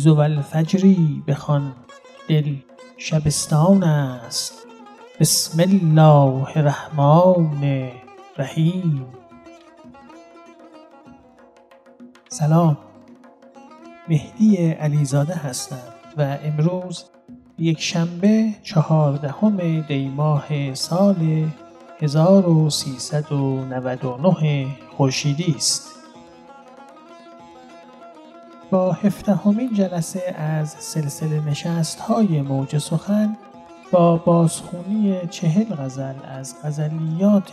برخیز و الفجری بخوان دل شبستان است. بسم الله الرحمن الرحیم. سلام. مهدی علیزاده هستم و امروز یک شنبه چهاردهم دیماه سال 1399 خورشیدی است. با هفدهمین جلسه از سلسله نشست های موج سخن با بازخونی چهل غزل از غزلیات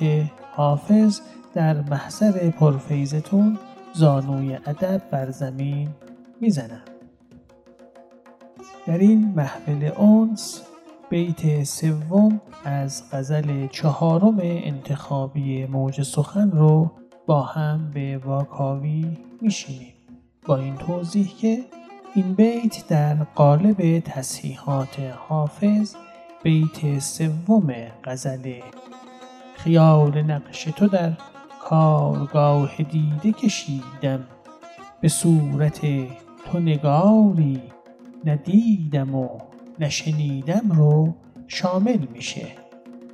حافظ در محضر پرفیزتون زانوی ادب بر زمین می‌زنم. در این محفل اونس بیت سوم از غزل چهارم انتخابی موج سخن رو با هم به واکاوی میشینیم با این توضیح که این بیت در قالب تصحیحات حافظ بیت سوم غزل خیال نقش تو در کارگاه دیده کشیدم. به صورت تو نگاری ندیدم و نشنیدم رو شامل میشه.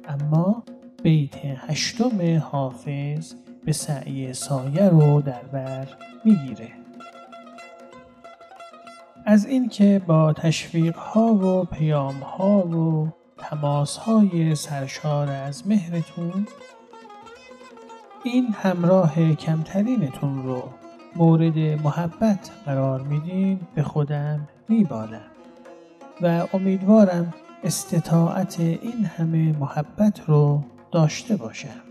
اما بیت هشتم حافظ به سعی سایه رو در بر می‌گیره. از اینکه با تشویق ها و پیام ها و تماس های سرشار از مهرتون این همراه کمترینتون رو مورد محبت قرار میدین به خودم میبالم. و امیدوارم استطاعت این همه محبت رو داشته باشم.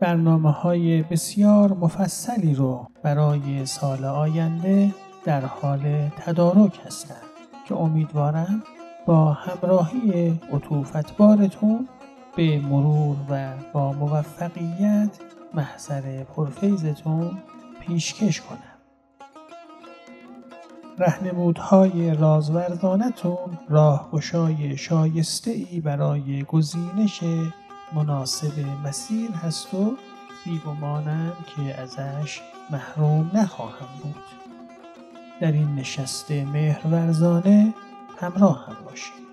برنامه های بسیار مفصلی رو برای سال آینده در حال تدارک هستم که امیدوارم با همراهی عطوفت بارتون به مرور و با موفقیت محضر پرفیزتون پیشکش کنم. رهنمودهای رازوردانتون راهگشای شایسته ای برای گزینش مناسب مسیر هست و بیگمانم که ازش محروم نخواهم بود. در این نشست مهرورزانه همراه هم باشید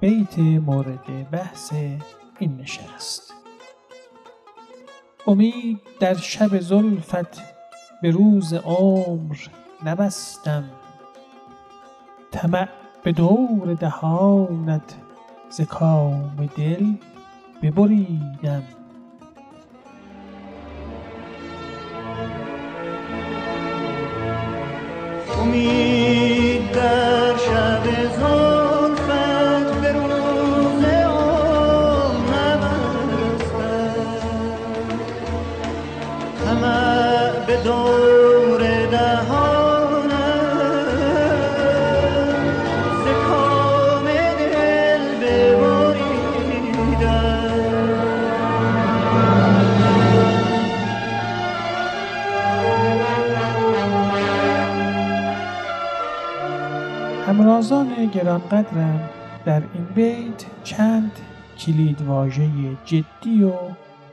بیت مورد بحث امید در شب زلفت به روز عمر نبستم. طمع به دور دهانت ز کام دل ببریدم. امید در همرازان گرانقدرم در این بیت چند کلید واژه جدی و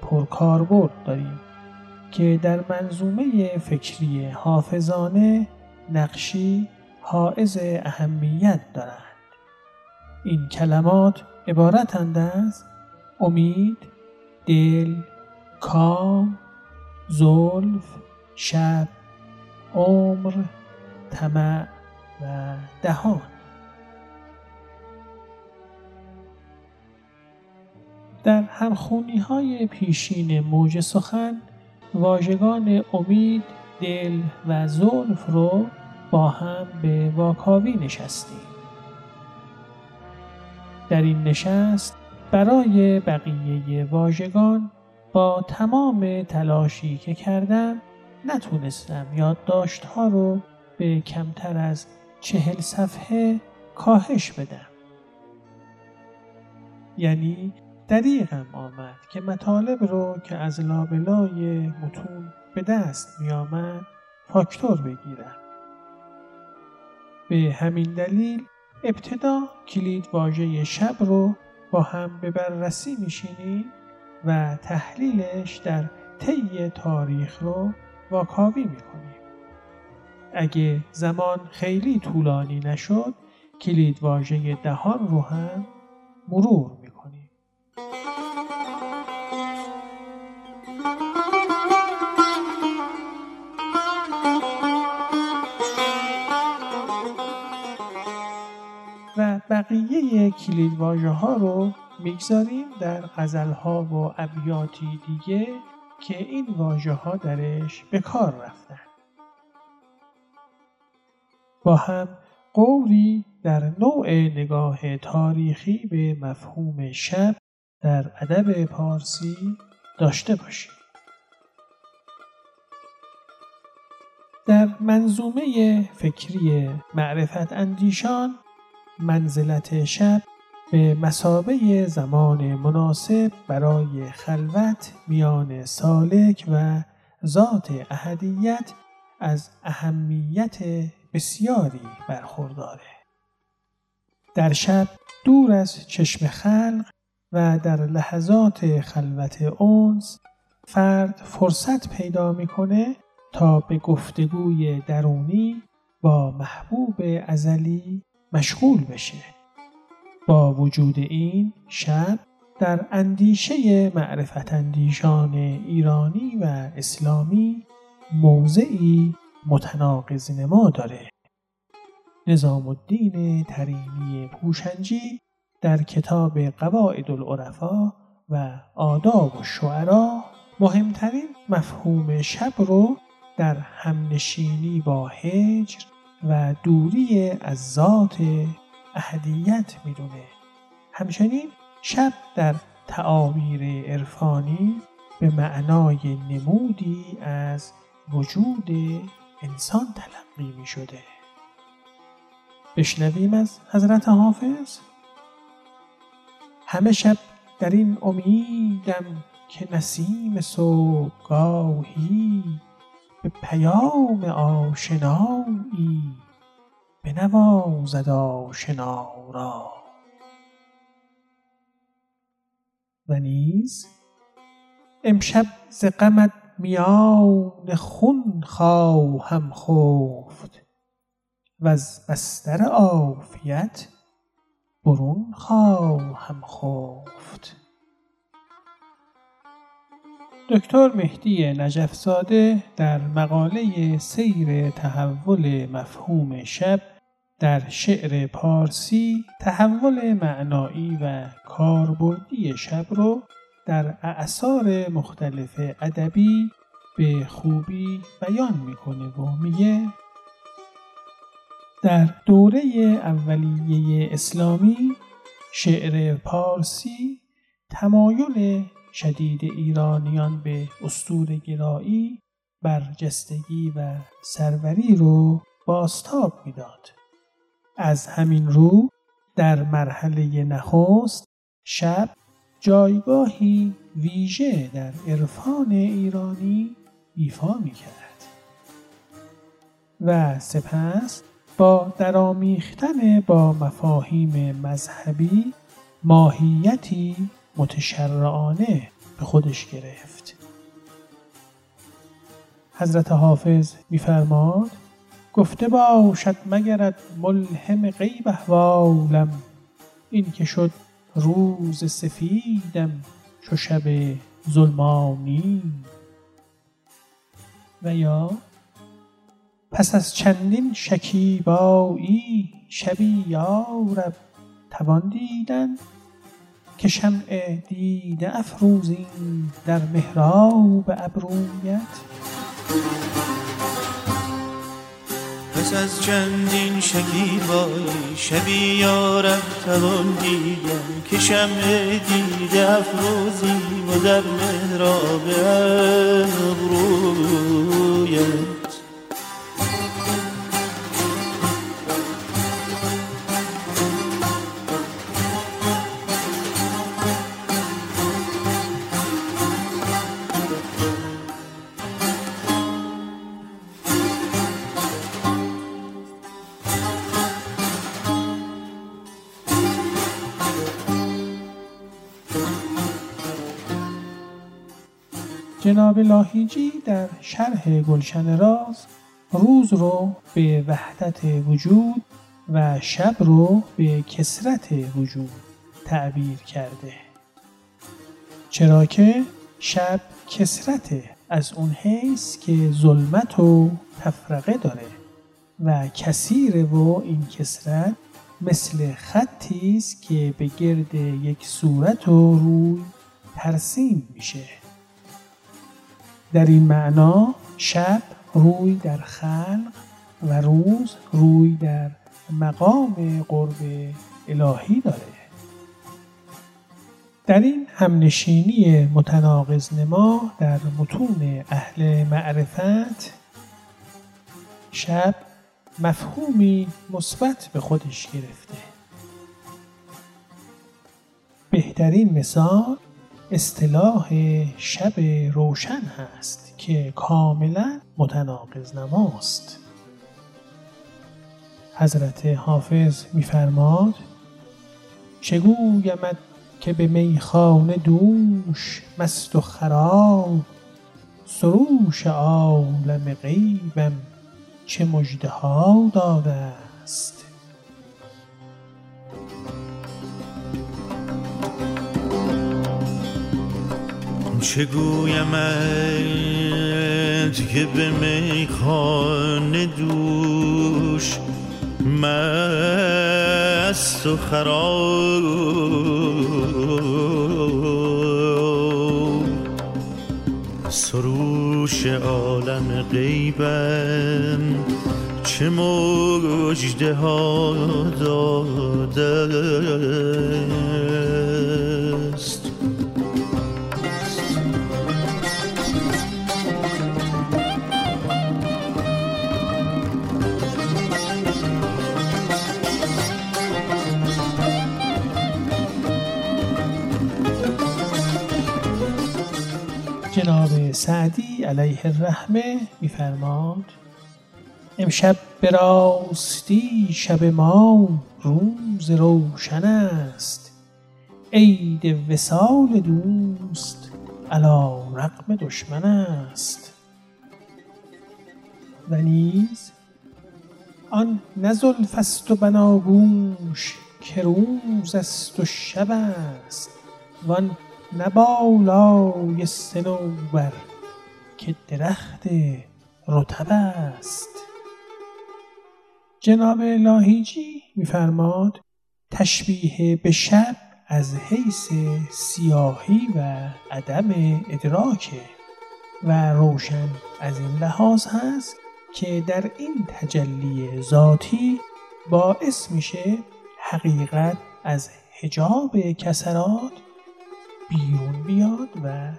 پرکاربرد داریم که در منظومه فکری حافظانه نقشی حائز اهمیت دارند. این کلمات عبارتند از امید دل کام زلف شب عمر طمع و دهان در همخونی های پیشین موج سخن واژگان امید، دل و زلف رو با هم به واکاوی نشستیم. در این نشست برای بقیه واژگان با تمام تلاشی که کردم نتونستم یادداشت‌ها رو به کمتر از چهل صفحه کاهش بدم. یعنی دریغم آمد که مطالب رو که از لابلای متون به دست می آمد فاکتور بگیرم. به همین دلیل ابتدا کلید واژه شب رو با هم به بررسی میشینیم و تحلیلش در طی تاریخ رو واکاوی می‌کنیم. اگه زمان خیلی طولانی نشد کلید واژه دهان رو هم مرور. و بقیه کلید واژه ها رو می‌گذاریم در غزل ها و ابیاتی دیگه که این واژه ها درش به کار رفتن. با هم قولی در نوع نگاه تاریخی به مفهوم شب در ادب پارسی داشته باشیم. در منظومه فکری معرفت اندیشان منزلت شب به مسابه زمان مناسب برای خلوت میان سالک و ذات اهدیت از اهمیت بسیاری برخورداره. در شب دور از چشم خلق و در لحظات خلوت اونس فرد فرصت پیدا می‌کنه تا به گفتگوی درونی با محبوب ازلی مشغول بشه. با وجود این شب در اندیشه معرفت اندیشان ایرانی و اسلامی موضعی متناقض نما داره. نظام الدین ترینی پوشنجی در کتاب قواعد العرفا و آداب و شعرا مهمترین مفهوم شب رو در همنشینی با هجر و دوری از ذات اهدیت می‌دونه همچنین شب در تعابیر عرفانی به معنای نمودی از وجود انسان تلقی می شده. بشنویم از حضرت حافظ. همه شب در این امیدم که نسیم صبحگاهی به پیام آشنایی بنوازد آشنا را. و نیز امشب ز غمت میان خون خواهم خفت وز بستر عافیت برون خواهم خفت. دکتر مهدی نجفزاده در مقاله سیر تحول مفهوم شب در شعر پارسی تحول معنایی و کاربردی شب رو در اعثار مختلف ادبی به خوبی بیان می‌کنه و میگه در دوره اولیه اسلامی شعر پارسی تمایل شدید ایرانیان به اسطوره گرایی برجستگی و سروری رو باستاب می‌داد. از همین رو در مرحله نخست شب جایگاهی ویژه در عرفان ایرانی ایفا می کرد و سپس با درامیختن با مفاهیم مذهبی ماهیتی متشرعانه به خودش گرفت. حضرت حافظ میفرماد گفته باشد مگرد ملهم غیب احوالم. این که شد روز سفیدم چو شب ظلمانی. و یا پس از چندین شکیبایی شبی یارب توان دیدن که شمع دیده افروزیم در محراب ابرویت. پس از چندین شکیبایی شبی یارب توان دیدن که شمع دیده افروزیم و در محراب ابرویت جناب لاهیجی در شرح گلشن راز روز رو به وحدت وجود و شب رو به کسرت وجود تعبیر کرده. چرا که شب کسرته از اون حیث که ظلمت و تفرقه داره و کثیره و این کسرت مثل خطی است که به گرد یک صورت و روی ترسیم میشه. در این معنا شب روی در خلق و روز روی در مقام قرب الهی داره. در این همنشینی متناقض نما در متون اهل معرفت شب مفهومی مثبت به خودش گرفته. بهترین مثال اصطلاح شب روشن هست که کاملا متناقض نماست. حضرت حافظ میفرماد چگویمت که به میخانه دوش مست و خراب سروش عالم غیبم چه مژده ها داده است. چه گویمت که به میخانه دوش؟ مست و خراب. سروش عالم غیبم چه مجده ها داده؟ سعدی علیه الرحمه میفرماد امشب به راستی شب ما روز روشن است. عید وصال دوست علا رغم دشمن است. و نیز آن نه زلف است و بناگوش که روز است و شب است وان نه بالای صنوبر که درخت رطب است. جناب لاهیجی میفرماد تشبیه به شب از حیث سیاهی و عدم ادراکه و روشن از این لحاظ هست که در این تجلی ذاتی باعث میشه حقیقت از حجاب کسرات بیرون بیاد و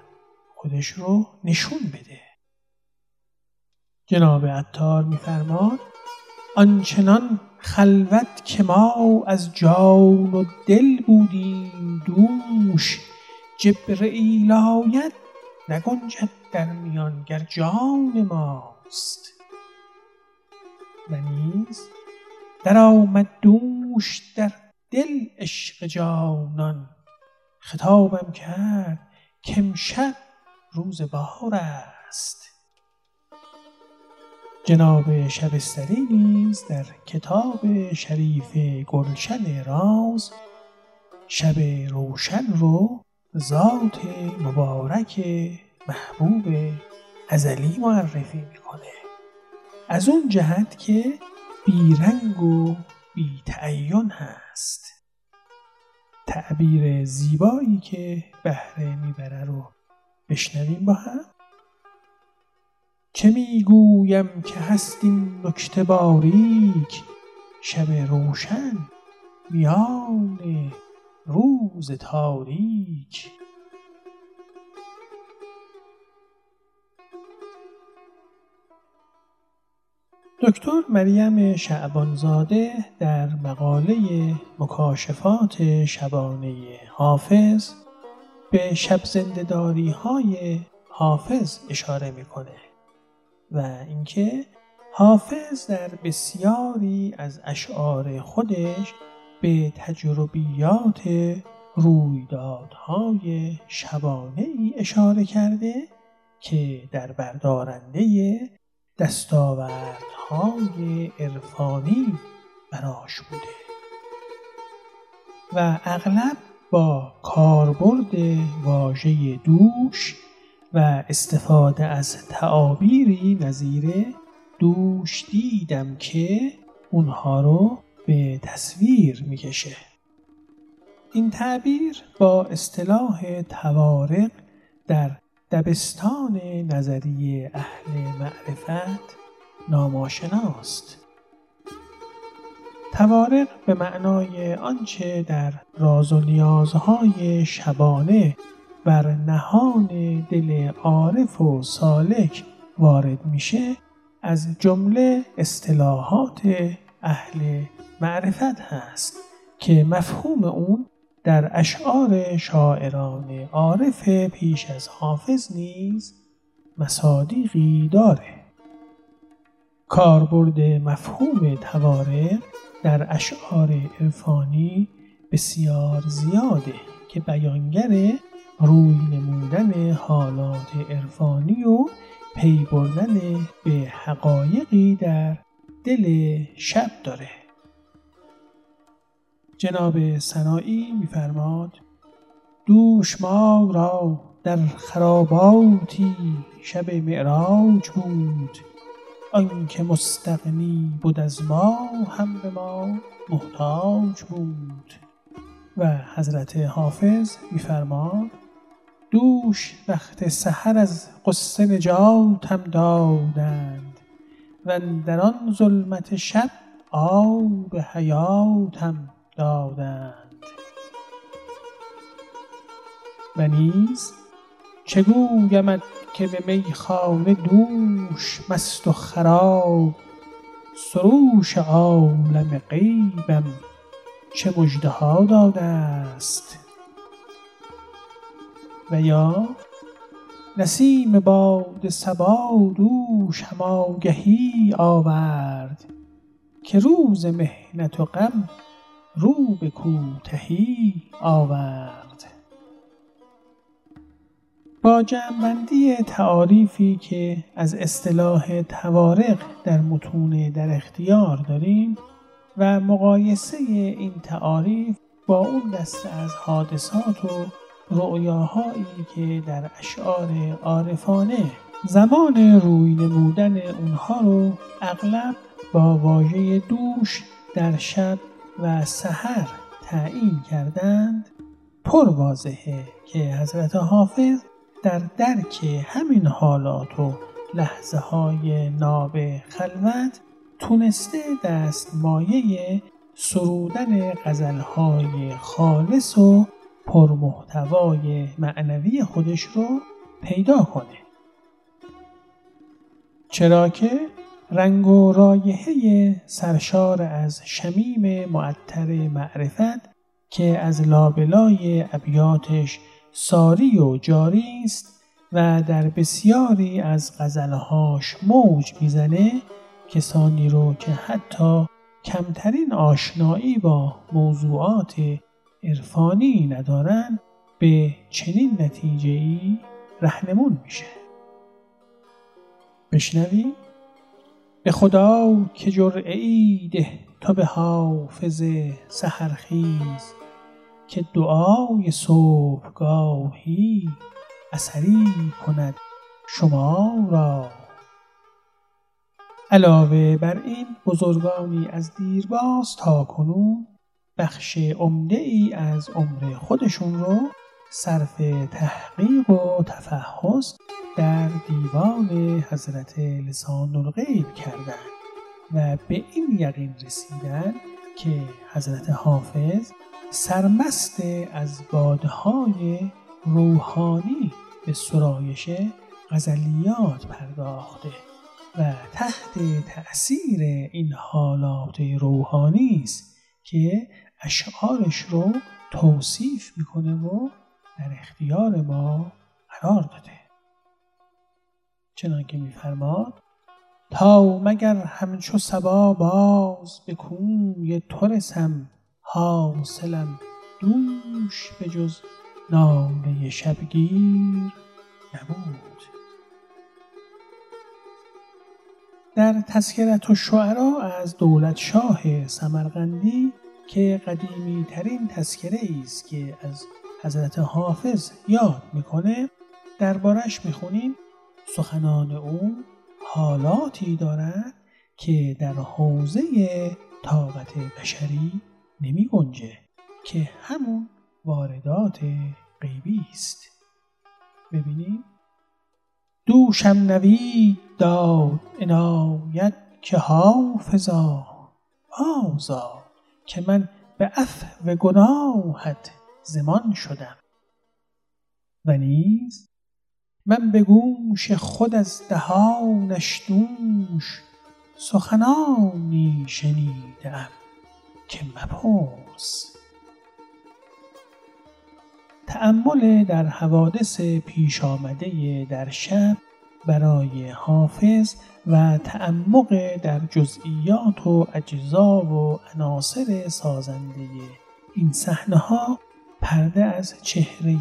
خودش رو نشون بده. جناب عطار میفرماد آنچنان خلوت که ما از جان و دل بودیم دوش جبرئیل آید نگنجد در میان گر جان ماست. و نیز در آمد دوش در دل عشق جانان. خطابم کرد کامشب روز بهار است. جناب شبستری نیز در کتاب شریف گلشن راز شب روشن رو ذات مبارک محبوب ازلی معرفی می‌کنه. از اون جهت که بیرنگ و بی تعین هست. تعبیر زیبایی که بهره می‌بره رو بشنویم با هم. چه می‌گویم که هست این نکته باریک شب روشن میان روز تاریک. دکتر مریم شعبانزاده در مقاله مکاشفات شبانه حافظ به شب زندهداری های حافظ اشاره می‌کنه و اینکه حافظ در بسیاری از اشعار خودش به تجربیات رویدادهای شبانه ای اشاره کرده که در بردارنده دستاوردهای عرفانی براش بوده. و اغلب با کاربرد واژه دوش و استفاده از تعابیری نظیر دوش دیدم که اونها رو به تصویر می‌کشه. این تعبیر با اصطلاح توارق در دبستان نظری اهل معرفت ناماشناست. توارق به معنای آنچه در راز و نیازهای شبانه بر نهان دل عارف و سالک وارد میشه از جمله اصطلاحات اهل معرفت هست که مفهوم اون در اشعار شاعران عارف پیش از حافظ نیز مصادیقی داره. کاربرد مفهوم توارق در اشعار عرفانی بسیار زیاده که بیانگر روی نمودن حالات عرفانی و پی بردن به حقایقی در دل شب داره. جناب سنایی میفرماد دوش ما را در خراباتی شب معراج بود آنکه مستغنی بود از ما هم به ما محتاج بود. و حضرت حافظ میفرماد دوش وقت سحر از قصه نجاتم دادند و در آن ظلمت شب آب حیاتم دادند. و نیز چه گویمت که به میخانه دوش مست و خراب سروش عالم غیبم چه مژده ها داده است. و یا نسیم باد صبا دوش هم آگهی آورد که روز محنت و غم رو به کوتهی آورد. با جمعبندی تعاریفی که از اصطلاح توارق در متون در اختیار داریم و مقایسه این تعاریف با اون دسته از حادثات و رؤیاهایی که در اشعار عارفانه زمان روی نمودن اونها رو اغلب با واژه دوش در شب و سحر تعیین کردند پر که حضرت حافظ در درک همین حالات و لحظه های ناب خلوت تونسته دست مایه سرودن غزلهای خالص و پرمحتوای معنوی خودش رو پیدا کنه. چرا که رنگ و رایحه سرشار از شمیم معطر معرفت که از لابلای ابیاتش ساری و جاری است و در بسیاری از غزلهاش موج می‌زنه کسانی رو که حتی کمترین آشنایی با موضوعات عرفانی ندارن به چنین نتیجه ای رهنمون میشه. بشنویم. به خدا که جرعه ای ده تا به حافظ سحرخیز. که دعای صبحگاهی اثری کند شما را. علاوه بر این بزرگانی از دیرباز تا کنون بخش عمده ای از عمر خودشون رو صرف تحقیق و تفحص در دیوان حضرت لسان الغیب کردند و به این یقین رسیدن که حضرت حافظ سرمست از بادهای روحانی به سرایش غزلیات پرداخته و تحت تأثیر این حالات روحانی است که اشعارش رو توصیف می‌کنه و در اختیار ما قرار داده. چنانکه میفرماد تا مگر همچو سبا باز به کوی تو رسم حاصلم دوش به جز ناله شبگیر نبود. در تذکرت و شعرا از دولت شاه سمرقندی که قدیمی ترین تذکره است که از حضرت حافظ یاد می‌کنه دربارش می‌خونیم. سخنان او حالاتی دارد که در حوزه طاقت بشری نمی گنجه که همون واردات غیبی است. ببینیم. دوشم نوید داد عنایت که حافظا بازا که من به عفو گناهت زمان شدم. و نیز من به گوش خود از دهانش دوش سخنانی شنیدم که مپرس. تأمل در حوادث پیش آمده در شب برای حافظ و تعمق در جزئیات و اجزا و عناصر سازنده این صحنه ها پرده از چهره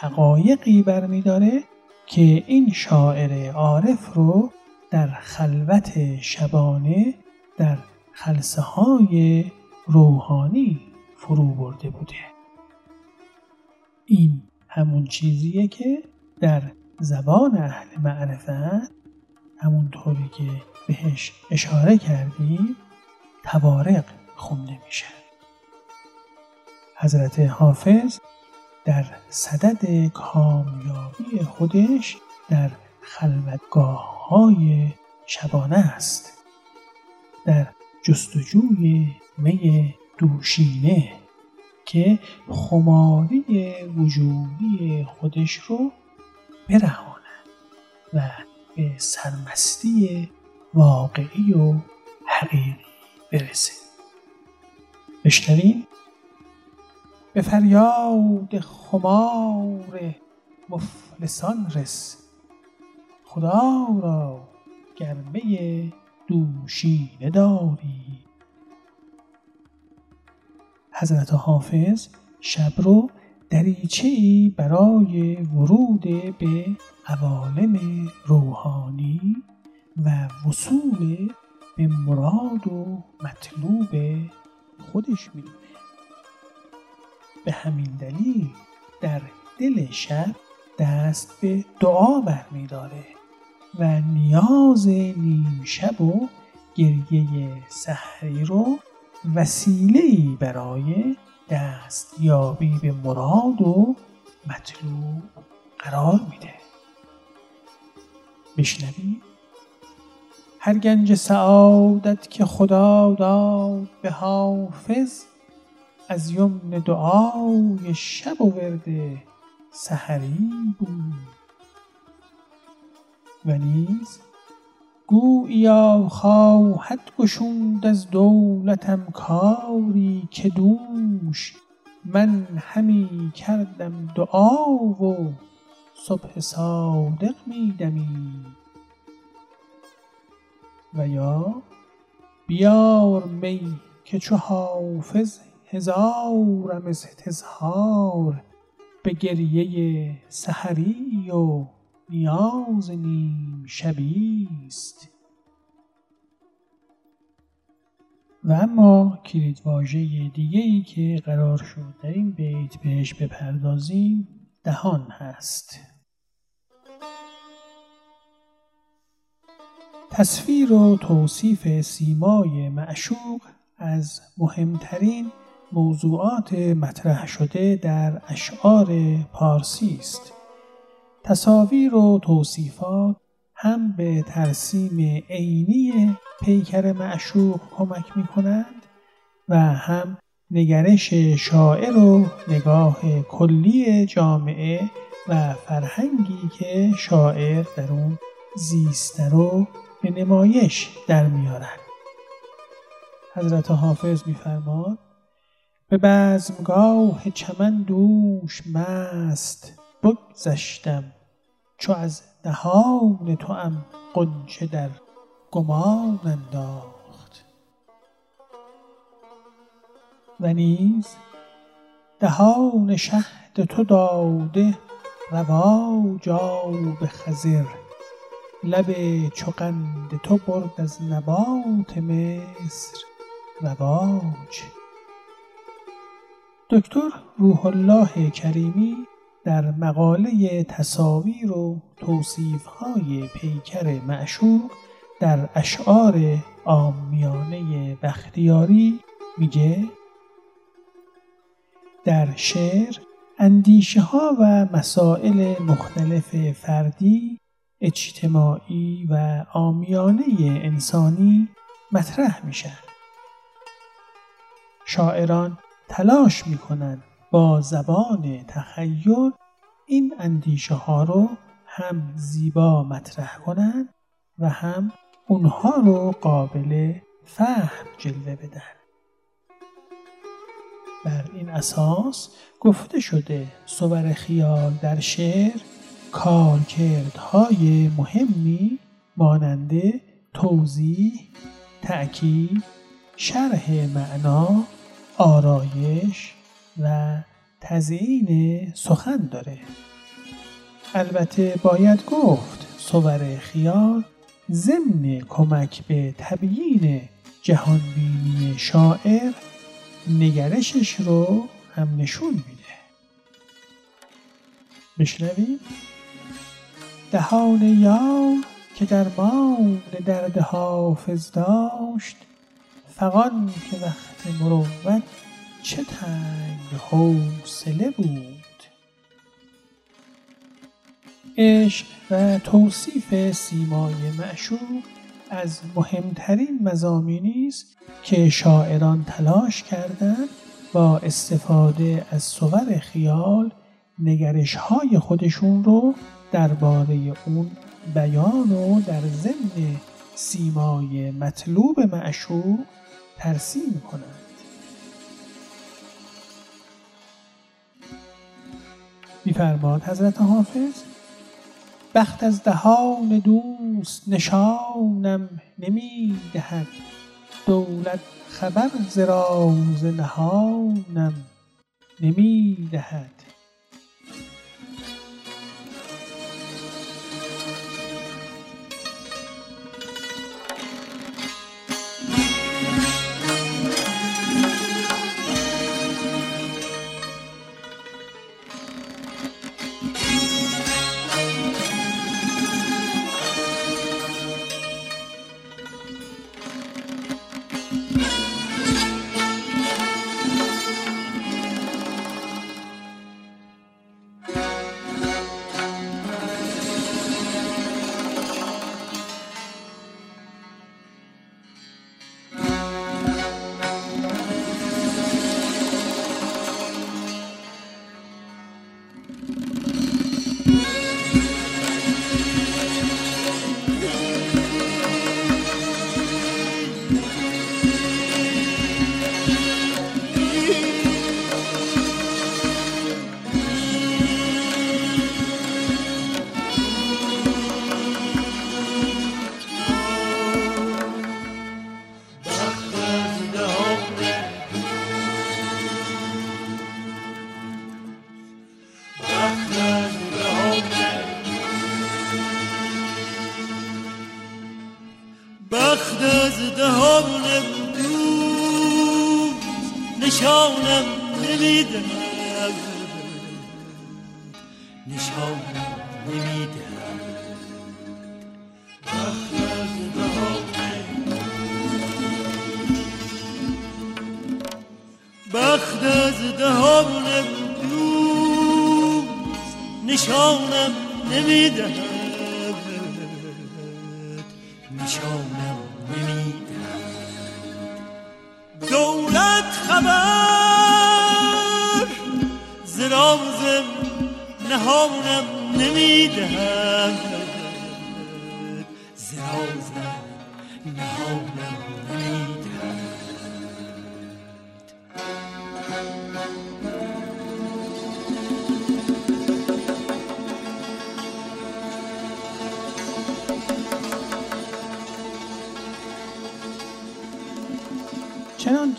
حقایقی برمیداره که این شاعر عارف رو در خلوت شبانه در خلصه های روحانی فرو برده بوده. این همون چیزیه که در زبان اهل معرفت همونطوری که بهش اشاره کردیم توارق خونده میشه. حضرت حافظ در صدد کامیابی خودش در خلوتگاه های شبانه است. در جستجوی می دوشینه که خماری وجودی خودش رو برهاند و به سرمستی واقعی و حقیقی برسه. بشنویم. به فریاد خمار مفلسان رس. خدا را گرمه دوشینه داری. حضرت حافظ شب رو دریچه ای برای ورود به عوالم روحانی و وصول به مراد و مطلوب خودش می‌دونه. به همین دلیل در دل شب دست به دعا برمیداره و نیاز نیم شب و گریه سحری رو وسیله برای دستیابی به مراد و مطلوب قرار میده. بشنوید. هر گنج سعادت که خدا داد به حافظ از یمن دعای شب و ورد سحری بود. و نیز گوییا خواهد گشود از دولتم کاری که دوش. من همی کردم دعا و صبح صادق می دمید و یا بیار می که چو حافظ هزارم استظهار به گریه سحری و نیاز نیم شبیست. و اما کلید واژه دیگه ای که قرار شد در این بیت بهش بپردازیم دهان هست. تصویر و توصیف سیمای معشوق از مهمترین موضوعات مطرح شده در اشعار پارسی است. تصاویر و توصیفات هم به ترسیم عینی پیکر معشوق کمک می کنند و هم نگرش شاعر و نگاه کلی جامعه و فرهنگی که شاعر در اون زیسته رو به نمایش در میارن حضرت حافظ میفرماد به بزمگاه چمن دوش مست بگذشتم چو از دهان توام غنچه در گمان انداخت. و نیز دهان شهد تو داده رواج آب خضر لب چو قند تو برد از نبات مصر رواج. دکتر روح الله کریمی در مقاله تصاویر و توصیف‌های پیکر معشوق در اشعار عامیانه بختیاری میگه در شعر اندیشه ها و مسائل مختلف فردی، اجتماعی و عامیانه انسانی مطرح میشن. شاعران تلاش می‌کنند با زبان تخیل این اندیشه ها رو هم زیبا مطرح کنند و هم اونها رو قابل فهم جلوه بدن. بر این اساس گفته شده صور خیال در شعر کارکردهای مهمی ماننده توضیح، تأکید، شرح معنا، آرایش و تزیین سخن داره. البته باید گفت صور خیال ضمن کمک به تبیین جهانبینی شاعر نگرشش رو هم نشون میده بشنویم دهان یار که در درد حافظ داشت فغان که وقت مروت چه تنگ حوصله بود. عشق و توصیف سیمای معشوق از مهمترین مزامینی است که شاعران تلاش کردند با استفاده از صور خیال نگرش های خودشون رو درباره اون بیان و در ضمن سیمای مطلوب معشوق ترسیم کنند میفرماد حضرت حافظ بخت از دهان دوست نشانم نمی دهد دولت خبر ز راز نهانم نمی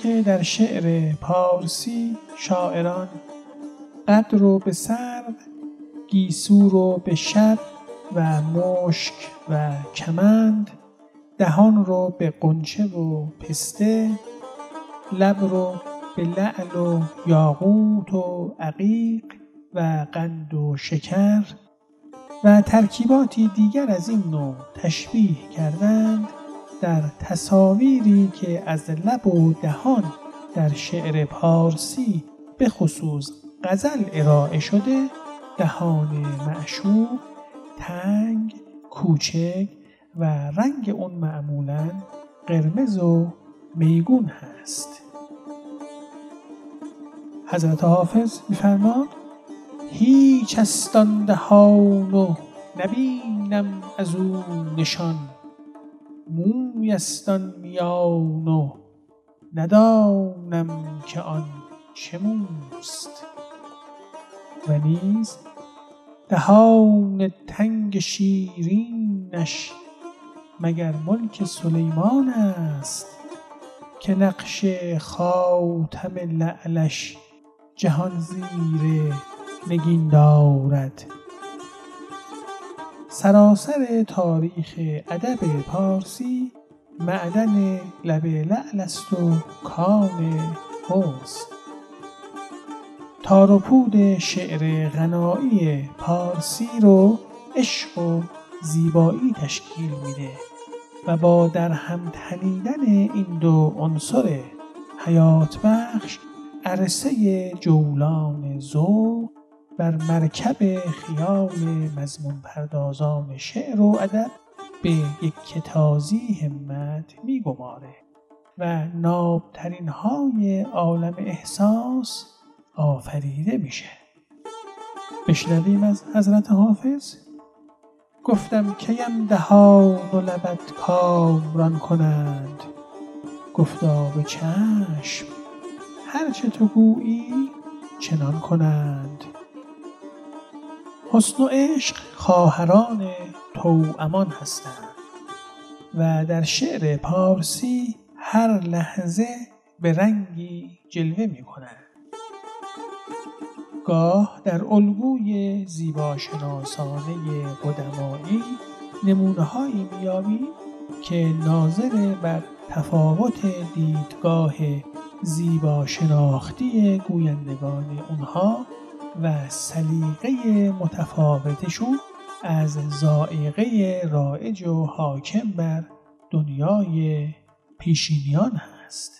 که در شعر پارسی شاعران قدر رو به سر گیسو رو به شب و مشک و کمند دهان رو به قنچه و پسته لب رو به لعل و یاقوت و عقیق و قند و شکر و ترکیباتی دیگر از این نوع تشبیه کردند. در تصاویری که از لب و دهان در شعر پارسی به خصوص غزل ارائه شده دهان معشوق تنگ کوچک و رنگ اون معمولا قرمز و میگون هست. حضرت حافظ میفرماد هیچ است آن دهان و نبینم از او نشان. موی است آن میان و ندانم که آن چه موست. و نیز دهان تنگ شیرینش مگر ملک سلیمان است که نقش خاتم لعلش جهان زیر نگین دارد. سراسر تاریخ ادب پارسی معدن لب لعل است و کان حسن تار شعر غنایی پارسی رو عشق و زیبایی تشکیل میده و با در هم تنیدن این دو عنصر حیات بخش عرصه جولان ذوق بر مرکب خیال مضمون پردازان شعر و ادب به یک تازی همت میگماره و نابترین های عالم احساس آفریده میشه. بشنویم از حضرت حافظ. گفتم کیم دهان و لبت کامران کنند؟ گفتا به چشم هرچه تو گویی چنان کنند. حسن و عشق خواهران توامان هستند و در شعر پارسی هر لحظه به رنگی جلوه می کنند. گاه در الگوی زیباشناسانه قدمایی نمونه هایی میابیم که ناظر بر تفاوت دیدگاه زیبا شناختی گویندگان اونها و سلیقه متفاوتشون از زائقه رائج و حاکم بر دنیای پیشینیان هست.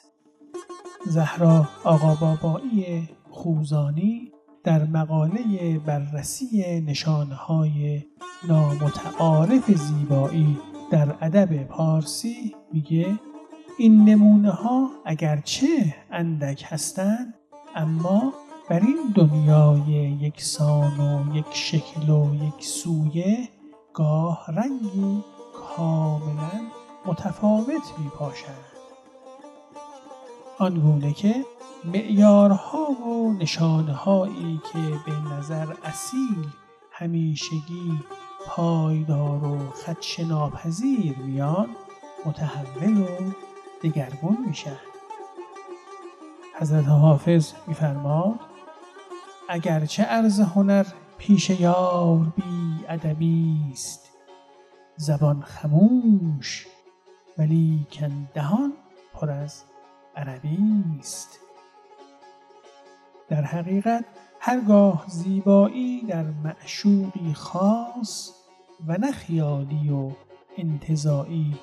زهرا آقا بابایی خوزانی در مقاله بررسی نشانهای نامتعارف زیبایی در ادب پارسی میگه این نمونه ها اگرچه اندک هستند اما بر این دنیای یکسان و یک شکل و یک سویه گاه رنگی کاملا متفاوت می پاشند آنگونه که معیارها و نشانهایی که به نظر اصیل همیشگی پایدار و خدش ناپذیر میان متحول و دگرگون میشن. حضرت حافظ میفرماد اگرچه عرض هنر پیش یار بی ادبی است. زبان خموش ولی دهان پر از عربی است. در حقیقت هرگاه زیبایی در معشوقی خاص و نه خیالی و انتظاعی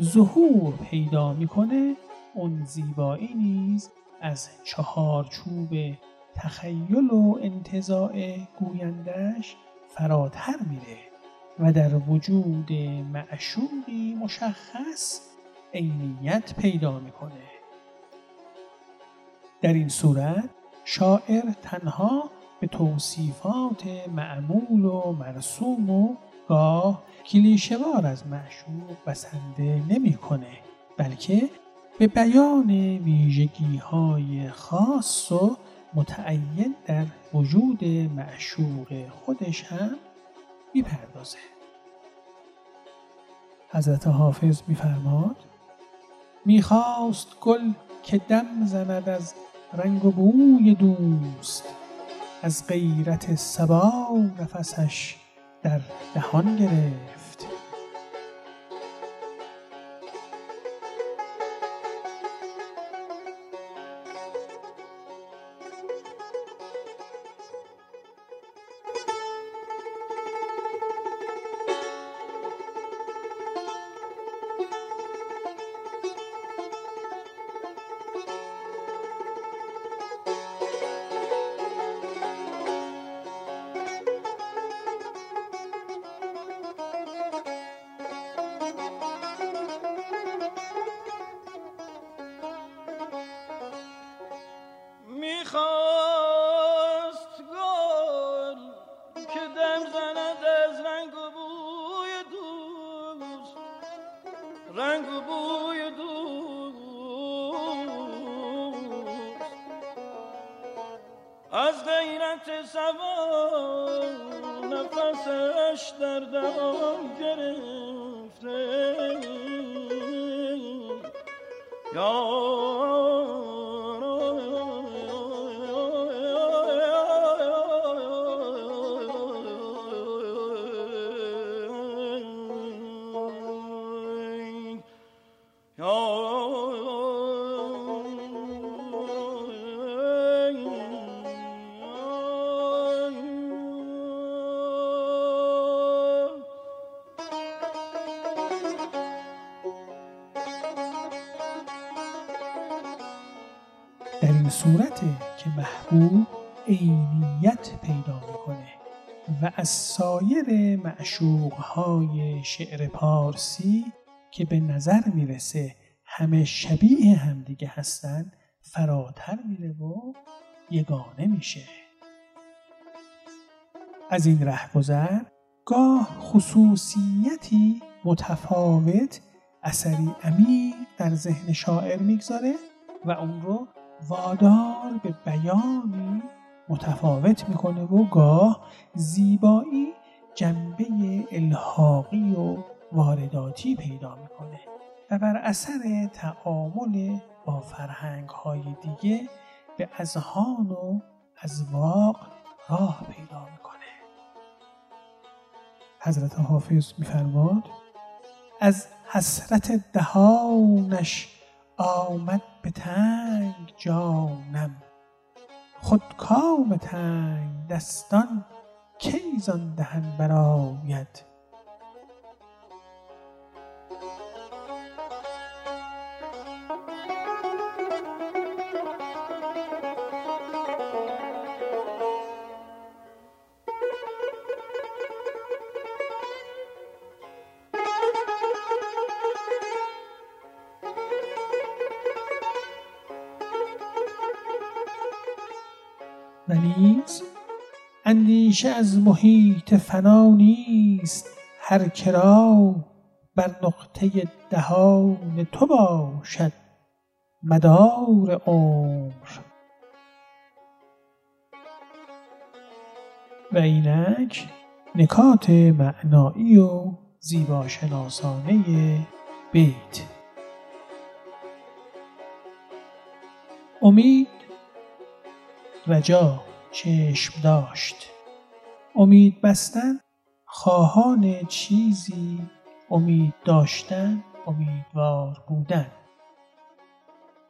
ظهور پیدا می‌کنه اون زیبایی نیز از چهارچوب تخیل و انتظاع گویندش فراتر میره و در وجود معشوقی مشخص عینیت پیدا می‌کنه. در این صورت شاعر تنها به توصیفات معمول و مرسوم و گاه کلیشهوار از معشوق بسنده نمی‌کنه بلکه به بیان ویژگی های خاص و متعین در وجود معشوق خودش هم می‌پردازه. حضرت حافظ میفرماد می‌خواست گل که دم زند از رنگ و بوی دوست از غیرت سبا نفسش در دهان گرفت. از غیرت سوا نفسش در دهان گرفته. در معشوقهای شعر پارسی که به نظر می‌رسه همه شبیه همدیگه هستن فراتر میره و یگانه میشه. از این رهگذر گاه خصوصیتی متفاوت اثری عمیق در ذهن شاعر می‌گذاره و اون رو وادار به بیانی متفاوت می‌کنه و گاه زیبایی جنبه الحاقی و وارداتی پیدا می‌کنه و بر اثر تعامل با فرهنگ های دیگه به اذهان و اذواق راه پیدا می‌کنه. حضرت حافظ میفرماد از حسرت دهانش آمد به تنگ جانم. خود کام تنگ دستان کی زان دهن برآید؟ اندیشه از محیط فنا نیست. هر کرا بر نقطه دهان تو باشد مدار عمر. و اینک نکات معنایی و زیباشناسانه بیت. امید رجا چشم داشت. امید بستن خواهان چیزی امید داشتن امیدوار بودن.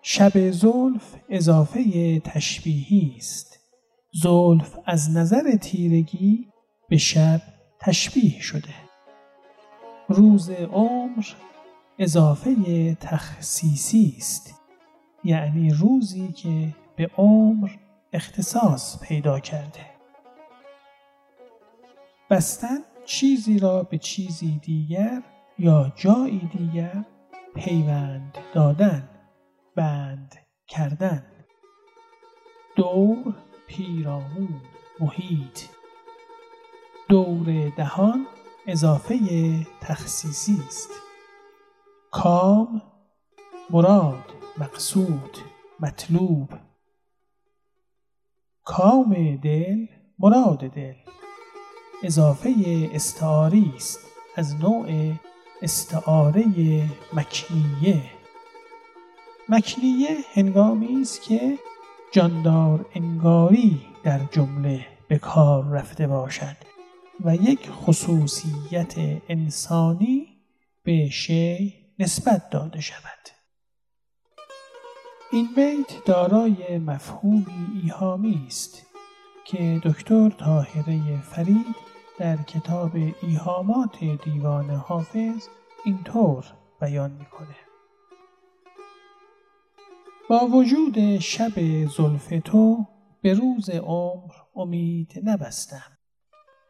شب زلف اضافه تشبیهی است. زلف از نظر تیرگی به شب تشبیه شده. روز عمر اضافه تخصیصی است. یعنی روزی که به عمر اختصاص پیدا کرده. بستن چیزی را به چیزی دیگر یا جایی دیگر پیوند دادن بند کردن. دور پیرامون محیط. دور دهان اضافه تخصیصی است. کام مراد مقصود مطلوب. کام دل مراد دل. اضافه استعاری است از نوع استعاره مکنیه. مکنیه هنگامی است که جاندار انگاری در جمله به کار رفته باشد و یک خصوصیت انسانی به شی نسبت داده شود. این بیت دارای مفهومی ایهامی است که دکتر طاهره فرید در کتاب ایهامات دیوان حافظ اینطور بیان می‌کنه. با وجود شب زلف تو به روز عمر امید نبستم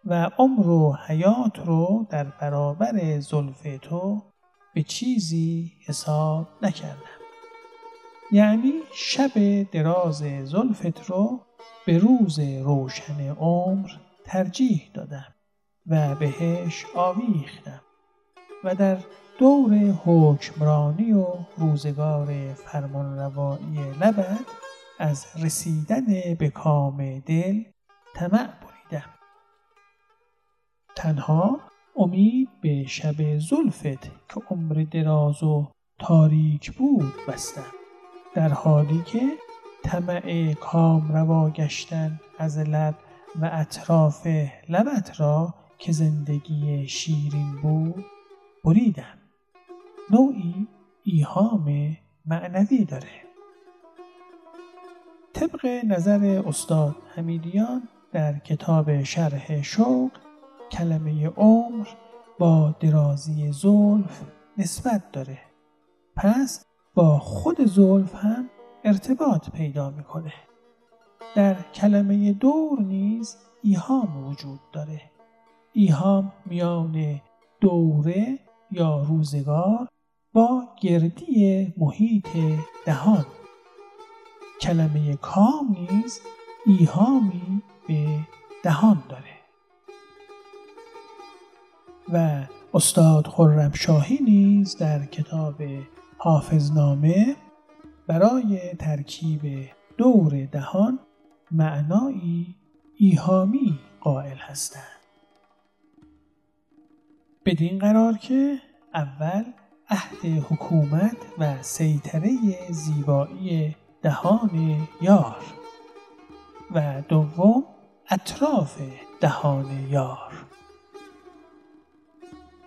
و عمر و حیات رو در برابر زلف تو به چیزی حساب نکردم. یعنی شب دراز زلفت رو به روز روشن عمر ترجیح دادم. و بهش آویختم و در دور حکمرانی و روزگار فرمانروایی لبد از رسیدن به کام دل طمع بریدم. تنها امید به شب زلفت که عمر دراز و تاریک بود بستم در حالی که طمع کام روا گشتن از لب و اطراف لبت را که زندگی شیرین بود بریدم. نوعی ایهام معنوی داره. طبق نظر استاد حمیدیان در کتاب شرح شوق کلمه عمر با درازی زلف نسبت داره. پس با خود زلف هم ارتباط پیدا می‌کنه. در کلمه دور نیز ایهام وجود داره. ایهام میان دوره یا روزگار با گردی محیط دهان. کلمه کام نیز ایهامی به دهان داره. و استاد خرمشاهی نیز در کتاب حافظنامه برای ترکیب دور دهان معنایی ایهامی قائل هستند. بدین قرار که اول عهد حکومت و سیطره زیبایی دهان یار و دوم اطراف دهان یار.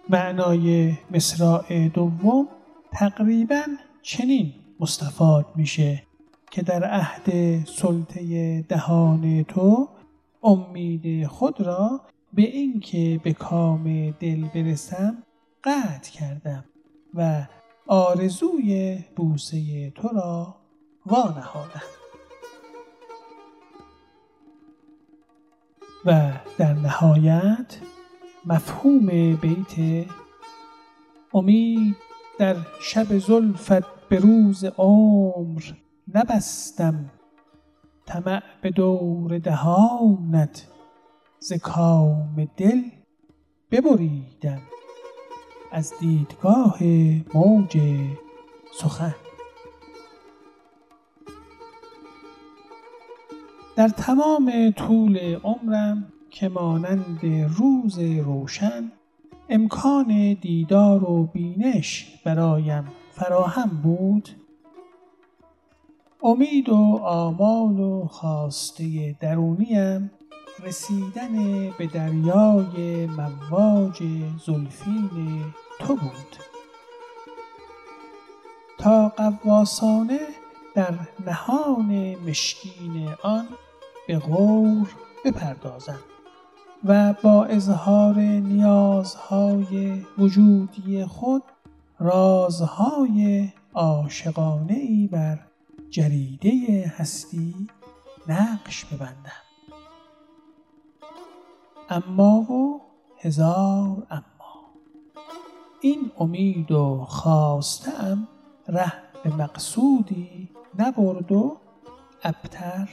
معنای مصراع دوم تقریبا چنین مستفاد میشه که در عهد سلطه دهان تو امید خود را به اینکه به کام دل برسم قطع کردم و آرزوی بوسه تو را وانهادم. و در نهایت مفهوم بیت امید در شب زلفت به روز عمر نبستم. طمع به دور دهانت ز کام دل ببریدم از دیدگاه موج سخن. در تمام طول عمرم که مانند روز روشن امکان دیدار و بینش برایم فراهم بود. امید و آمال و خواسته درونیم رسیدن به دریای مواج زلفین تو بود. تا قواسانه در نهان مشکین آن به غور بپردازم و با اظهار نیازهای وجودی خود رازهای عاشقانه ای بر جریده هستی نقش ببندم. اما و هزار اما. این امید و خواستم ره به مقصودی نبرد و ابتر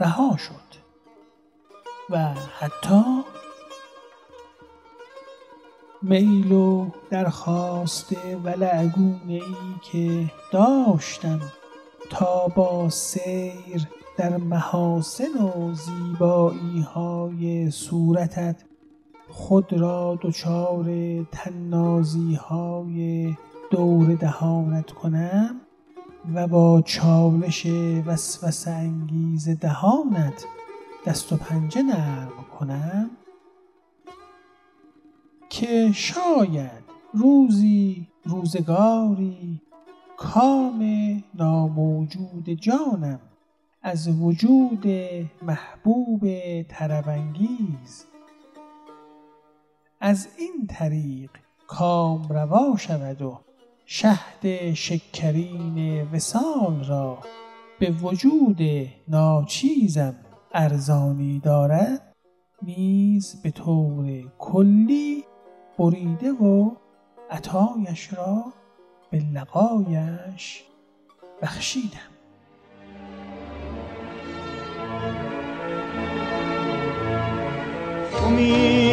رها شد. و حتی میل و درخواست ولعگونه ای که داشتم تا با سیر در محاسن و زیبایی های صورتت خود را دچار تنازی های دور دهانت کنم و با چالش وسوس انگیز دهانت دست و پنجه نرم کنم که شاید روزی روزگاری کام ناموجود جانم از وجود محبوب طربانگیز. از این طریق کام روا شود و شهد شکرین وسال را به وجود ناچیزم ارزانی دارد نیز به طور کلی بریده و عطایش را به لقایش بخشیدم. امید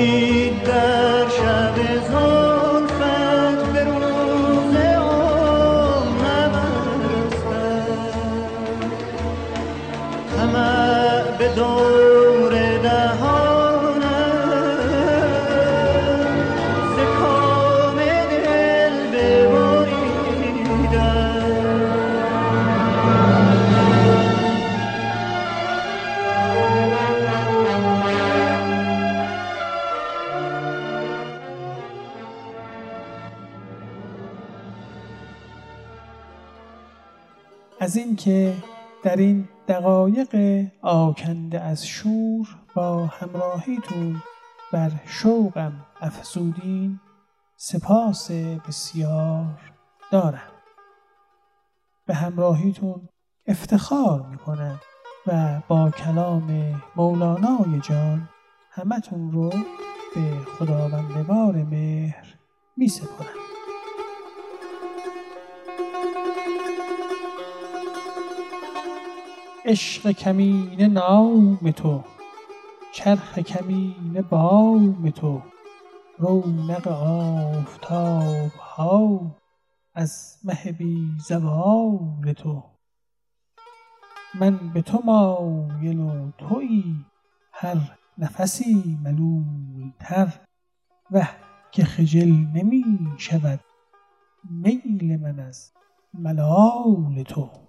دقایق آکنده از شور با همراهیتون بر شوقم افزودین سپاس بسیار دارم. به همراهیتون افتخار می‌کنم و با کلام مولانای جان همتون رو به خداوندگار مهر می عشق کمینه نام تو چرخ کمینه بام تو رونق آفتاب ها از مه بی زوال تو. من به تو مایل و تویی هر نفسی ملول تر وه که خجل نمی شود میل من از ملال تو.